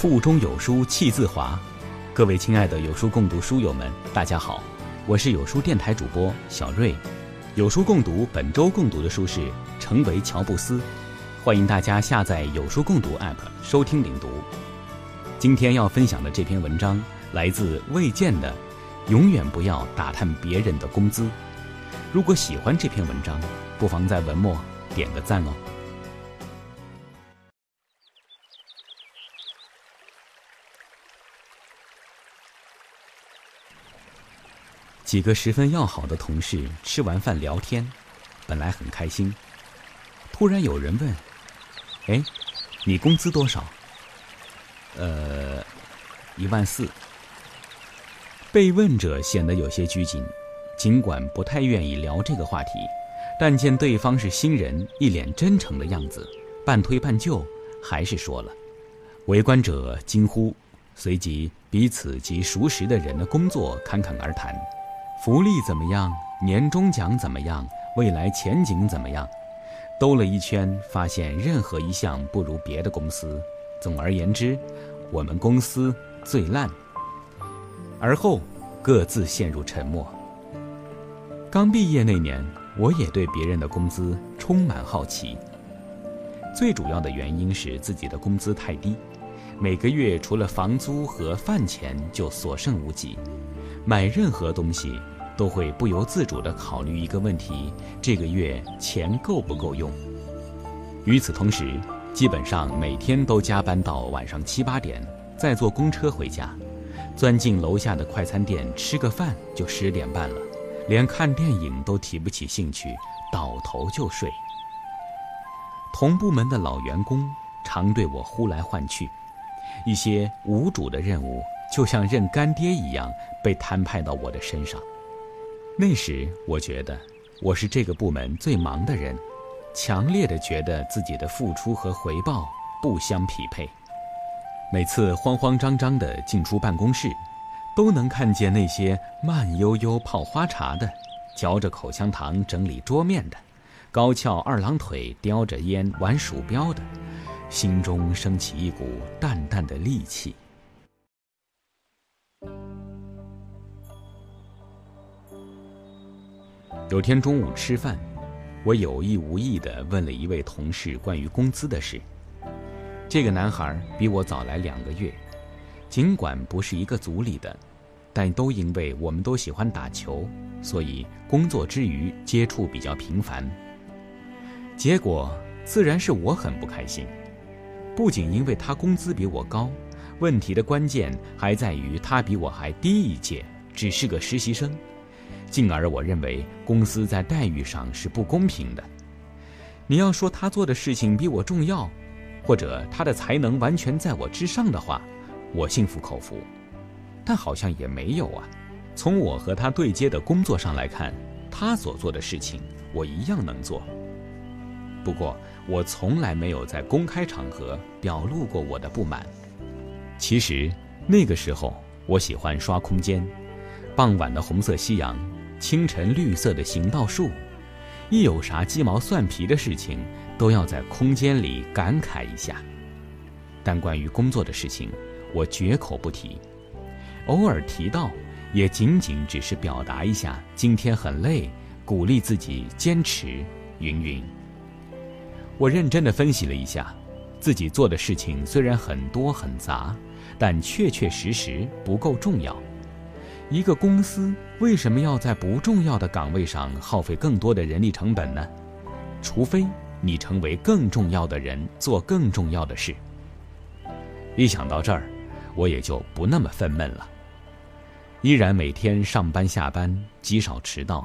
腹中有书气自华，各位亲爱的有书共读书友们，大家好，我是有书电台主播小瑞。有书共读本周共读的书是《成为乔布斯》，欢迎大家下载有书共读 App 收听领读。今天要分享的这篇文章来自魏健的《永远不要打探别人的工资》。如果喜欢这篇文章，不妨在文末点个赞哦。几个十分要好的同事吃完饭聊天，本来很开心。突然有人问：“哎，你工资多少？”“呃，一万四。”被问者显得有些拘谨，尽管不太愿意聊这个话题，但见对方是新人，一脸真诚的样子，半推半就，还是说了。围观者惊呼，随即彼此及熟识的人的工作侃侃而谈。福利怎么样？年终奖怎么样？未来前景怎么样？兜了一圈，发现任何一项不如别的公司。总而言之，我们公司最烂。而后各自陷入沉默。刚毕业那年，我也对别人的工资充满好奇。最主要的原因是自己的工资太低，每个月除了房租和饭钱就所剩无几。买任何东西，都会不由自主地考虑一个问题：这个月钱够不够用？与此同时，基本上每天都加班到晚上七八点，再坐公车回家，钻进楼下的快餐店吃个饭就十点半了，连看电影都提不起兴趣，倒头就睡。同部门的老员工常对我呼来唤去，一些无主的任务。就像认干爹一样被摊派到我的身上。那时我觉得我是这个部门最忙的人，强烈的觉得自己的付出和回报不相匹配。每次慌慌张张的进出办公室，都能看见那些慢悠悠泡花茶的，嚼着口香糖整理桌面的，高翘二郎腿叼着烟玩鼠标的，心中升起一股淡淡的戾气。有天中午吃饭，我有意无意地问了一位同事关于工资的事。这个男孩比我早来两个月，尽管不是一个组里的，但都因为我们都喜欢打球，所以工作之余接触比较频繁。结果自然是我很不开心，不仅因为他工资比我高，问题的关键还在于他比我还低一届，只是个实习生。进而，我认为公司在待遇上是不公平的。你要说他做的事情比我重要，或者他的才能完全在我之上的话，我心服口服。但好像也没有啊。从我和他对接的工作上来看，他所做的事情我一样能做。不过，我从来没有在公开场合表露过我的不满。其实那个时候，我喜欢刷空间，傍晚的红色夕阳。清晨绿色的行道树，一有啥鸡毛蒜皮的事情，都要在空间里感慨一下。但关于工作的事情，我绝口不提。偶尔提到，也仅仅只是表达一下今天很累，鼓励自己坚持，云云。我认真的分析了一下，自己做的事情虽然很多很杂，但确确实实不够重要。一个公司为什么要在不重要的岗位上耗费更多的人力成本呢？除非你成为更重要的人，做更重要的事。一想到这儿，我也就不那么愤懑了。依然每天上班下班，极少迟到，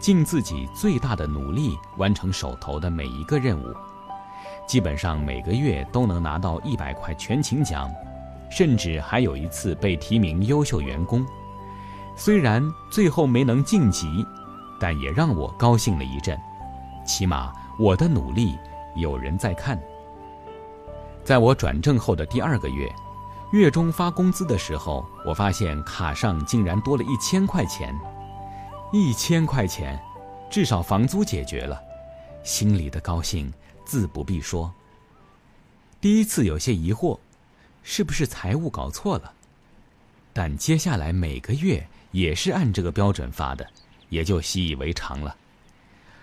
尽自己最大的努力完成手头的每一个任务。基本上每个月都能拿到一百块全勤奖，甚至还有一次被提名优秀员工。虽然最后没能晋级，但也让我高兴了一阵。起码我的努力有人在看。在我转正后的第二个月，月中发工资的时候，我发现卡上竟然多了一千块钱。一千块钱，至少房租解决了，心里的高兴自不必说。第一次有些疑惑，是不是财务搞错了？但接下来每个月也是按这个标准发的，也就习以为常了。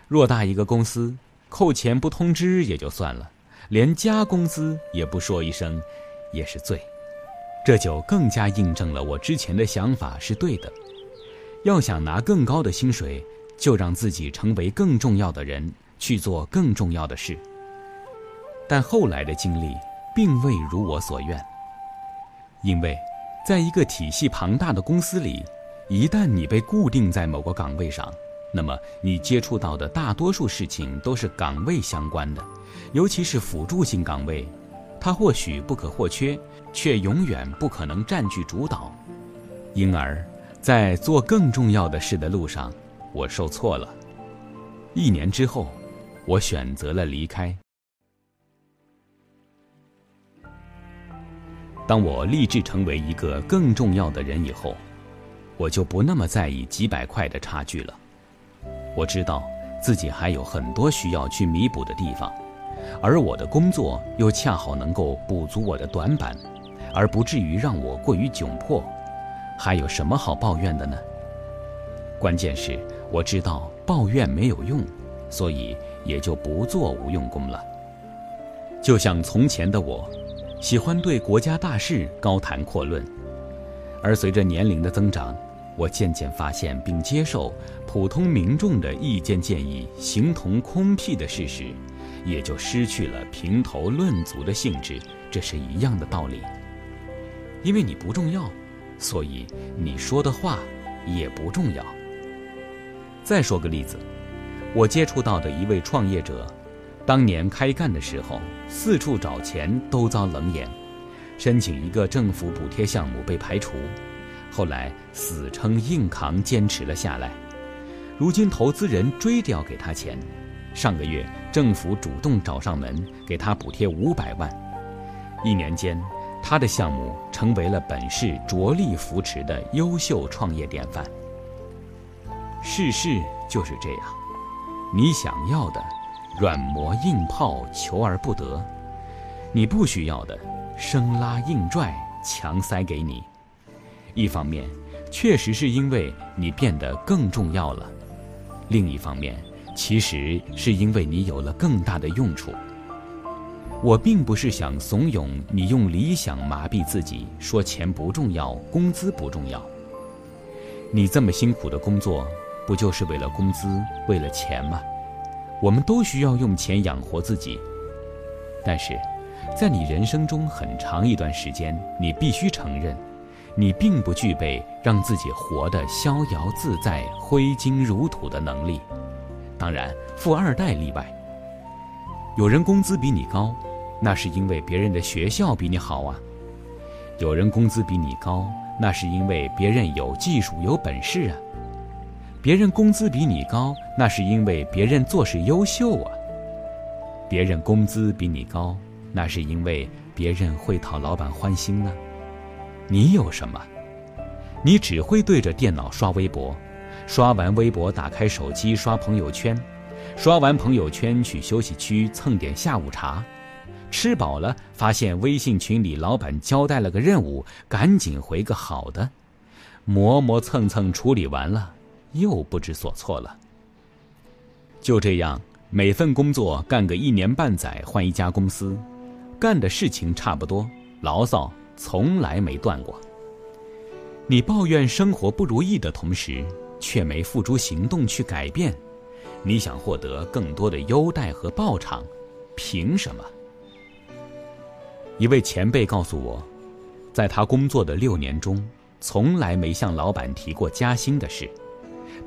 偌大一个公司，扣钱不通知也就算了，连加工资也不说一声，也是罪。这就更加印证了我之前的想法是对的。要想拿更高的薪水，就让自己成为更重要的人，去做更重要的事。但后来的经历并未如我所愿，因为，在一个体系庞大的公司里，一旦你被固定在某个岗位上，那么你接触到的大多数事情都是岗位相关的，尤其是辅助性岗位，它或许不可或缺，却永远不可能占据主导，因而。在做更重要的事的路上，我受挫了。一年之后，我选择了离开。当我立志成为一个更重要的人以后，我就不那么在意几百块的差距了。我知道自己还有很多需要去弥补的地方，而我的工作又恰好能够补足我的短板，而不至于让我过于窘迫。还有什么好抱怨的呢？关键是我知道抱怨没有用，所以也就不做无用功了。就像从前的我，喜欢对国家大事高谈阔论，而随着年龄的增长，我渐渐发现并接受普通民众的意见建议形同空屁的事实，也就失去了评头论足的性质。这是一样的道理，因为你不重要。所以你说的话也不重要。再说个例子，我接触到的一位创业者，当年开干的时候，四处找钱都遭冷眼，申请一个政府补贴项目被排除，后来死撑硬扛坚持了下来。如今投资人追着要给他钱，上个月政府主动找上门给他补贴五百万，一年间。他的项目成为了本市着力扶持的优秀创业典范。世事就是这样，你想要的，软磨硬泡求而不得；你不需要的，生拉硬拽强塞给你。一方面，确实是因为你变得更重要了；另一方面，其实是因为你有了更大的用处。我并不是想怂恿你用理想麻痹自己，说钱不重要，工资不重要。你这么辛苦的工作，不就是为了工资，为了钱吗？我们都需要用钱养活自己。但是，在你人生中很长一段时间，你必须承认，你并不具备让自己活得逍遥自在、挥金如土的能力。当然，富二代例外。有人工资比你高。那是因为别人的学校比你好啊，有人工资比你高，那是因为别人有技术有本事啊。别人工资比你高，那是因为别人做事优秀啊。别人工资比你高，那是因为别人会讨老板欢心呢。你有什么？你只会对着电脑刷微博，刷完微博打开手机刷朋友圈，刷完朋友圈去休息区蹭点下午茶。吃饱了，发现微信群里老板交代了个任务，赶紧回个好的，磨磨蹭蹭处理完了，又不知所措了。就这样，每份工作干个一年半载，换一家公司，干的事情差不多，牢骚从来没断过。你抱怨生活不如意的同时，却没付诸行动去改变，你想获得更多的优待和报偿，凭什么？一位前辈告诉我，在他工作的六年中，从来没向老板提过加薪的事，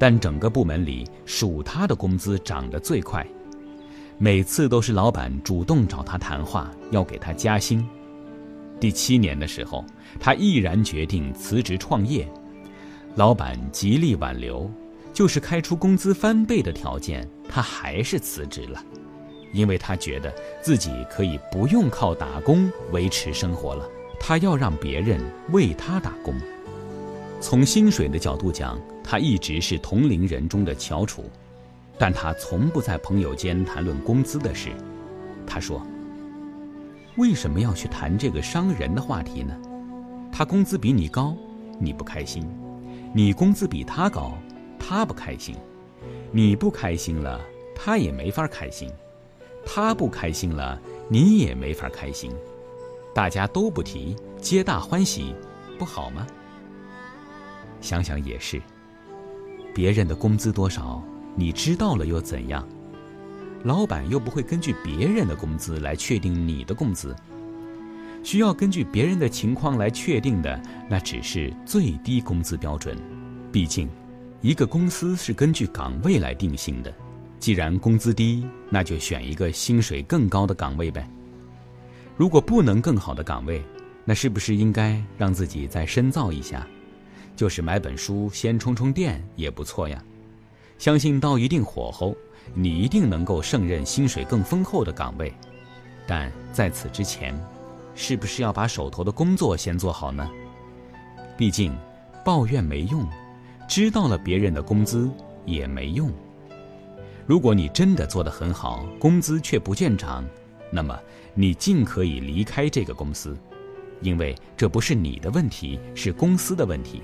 但整个部门里数他的工资涨得最快，每次都是老板主动找他谈话，要给他加薪。第七年的时候，他毅然决定辞职创业，老板极力挽留，就是开出工资翻倍的条件，他还是辞职了。因为他觉得自己可以不用靠打工维持生活了，他要让别人为他打工。从薪水的角度讲，他一直是同龄人中的翘楚，但他从不在朋友间谈论工资的事。他说：“为什么要去谈这个伤人的话题呢？他工资比你高，你不开心；你工资比他高，他不开心。你不开心了，他也没法开心；他不开心了，你也没法开心。大家都不提，皆大欢喜，不好吗？想想也是。别人的工资多少，你知道了又怎样？老板又不会根据别人的工资来确定你的工资，需要根据别人的情况来确定的，那只是最低工资标准。毕竟，一个公司是根据岗位来定性的。既然工资低，那就选一个薪水更高的岗位呗。如果不能更好的岗位，那是不是应该让自己再深造一下？就是买本书先充充电也不错呀。相信到一定火候。你一定能够胜任薪水更丰厚的岗位，但在此之前，是不是要把手头的工作先做好呢？毕竟，抱怨没用，知道了别人的工资也没用。如果你真的做得很好，工资却不见涨，那么你尽可以离开这个公司，因为这不是你的问题，是公司的问题。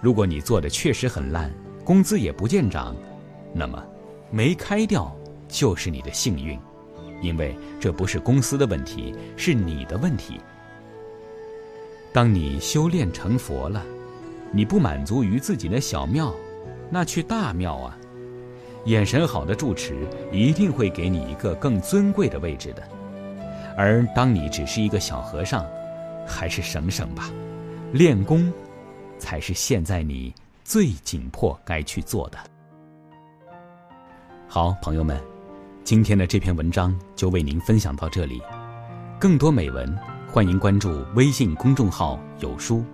如果你做的确实很烂，工资也不见涨，那么。没开掉就是你的幸运，因为这不是公司的问题，是你的问题。当你修炼成佛了，你不满足于自己的小庙，那去大庙啊！眼神好的住持一定会给你一个更尊贵的位置的。而当你只是一个小和尚，还是省省吧，练功才是现在你最紧迫该去做的。好，朋友们，今天的这篇文章就为您分享到这里。更多美文，欢迎关注微信公众号“有书”。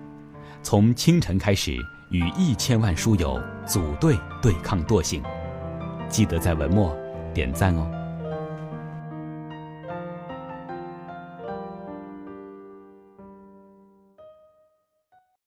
从清晨开始，与一千万书友组队对抗惰性。记得在文末点赞哦。